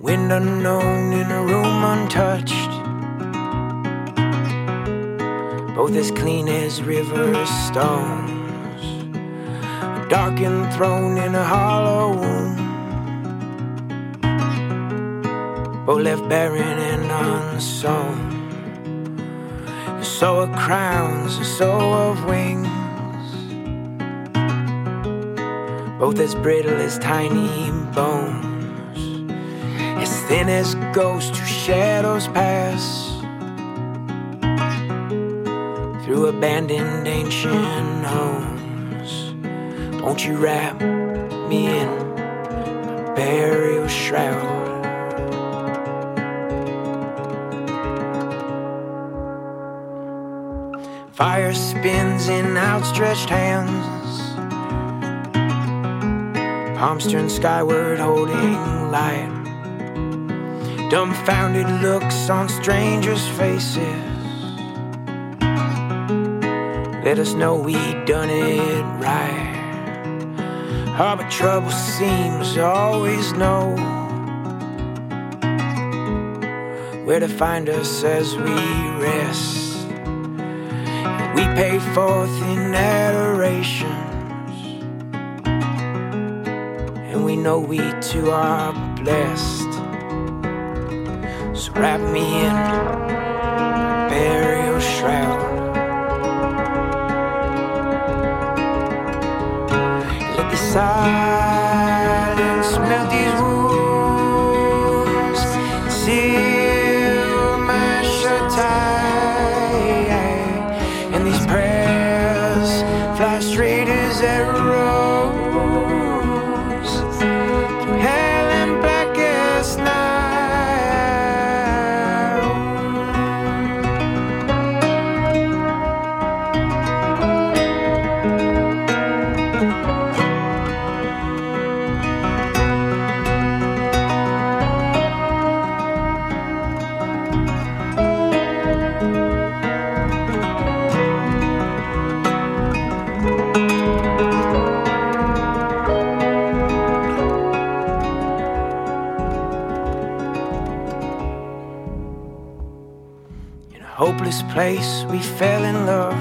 Wind unknown in a room untouched. Both as clean as river stones. A darkened throne in a hollow womb. Both left barren and unsown. And so of crowns, and so of wings. Both as brittle as tiny bones thin as ghosts whose shadows pass through abandoned ancient homes. Won't you wrap me in my burial shroud? Fire spins in outstretched hands. Palms turn skyward, holding light. Dumbfounded looks on strangers' faces. Let us know we done it right. Oh, but trouble seems always know where to find us as we rest. We pay forth in adorations, and we know we too are blessed. So wrap me in a burial shroud. Let the silence hopeless place, we fell in love.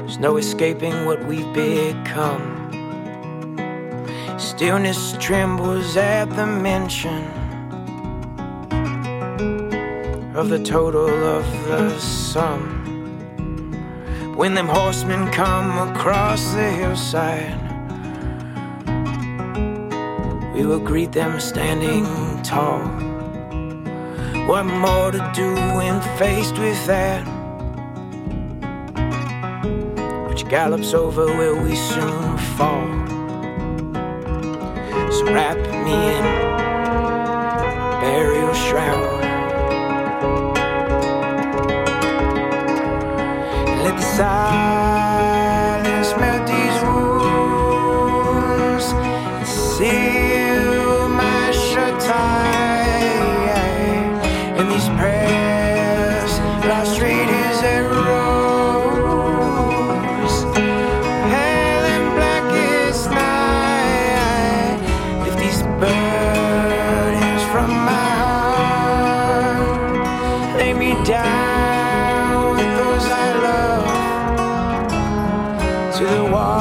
There's no escaping what we've become. Stillness trembles at the mention of the total of the sum. When them horsemen come across the hillside, we will greet them standing tall. What more to do when faced with that? Which gallops over where we soon fall. So wrap me in a burial shroud. Let the silence melt to the waters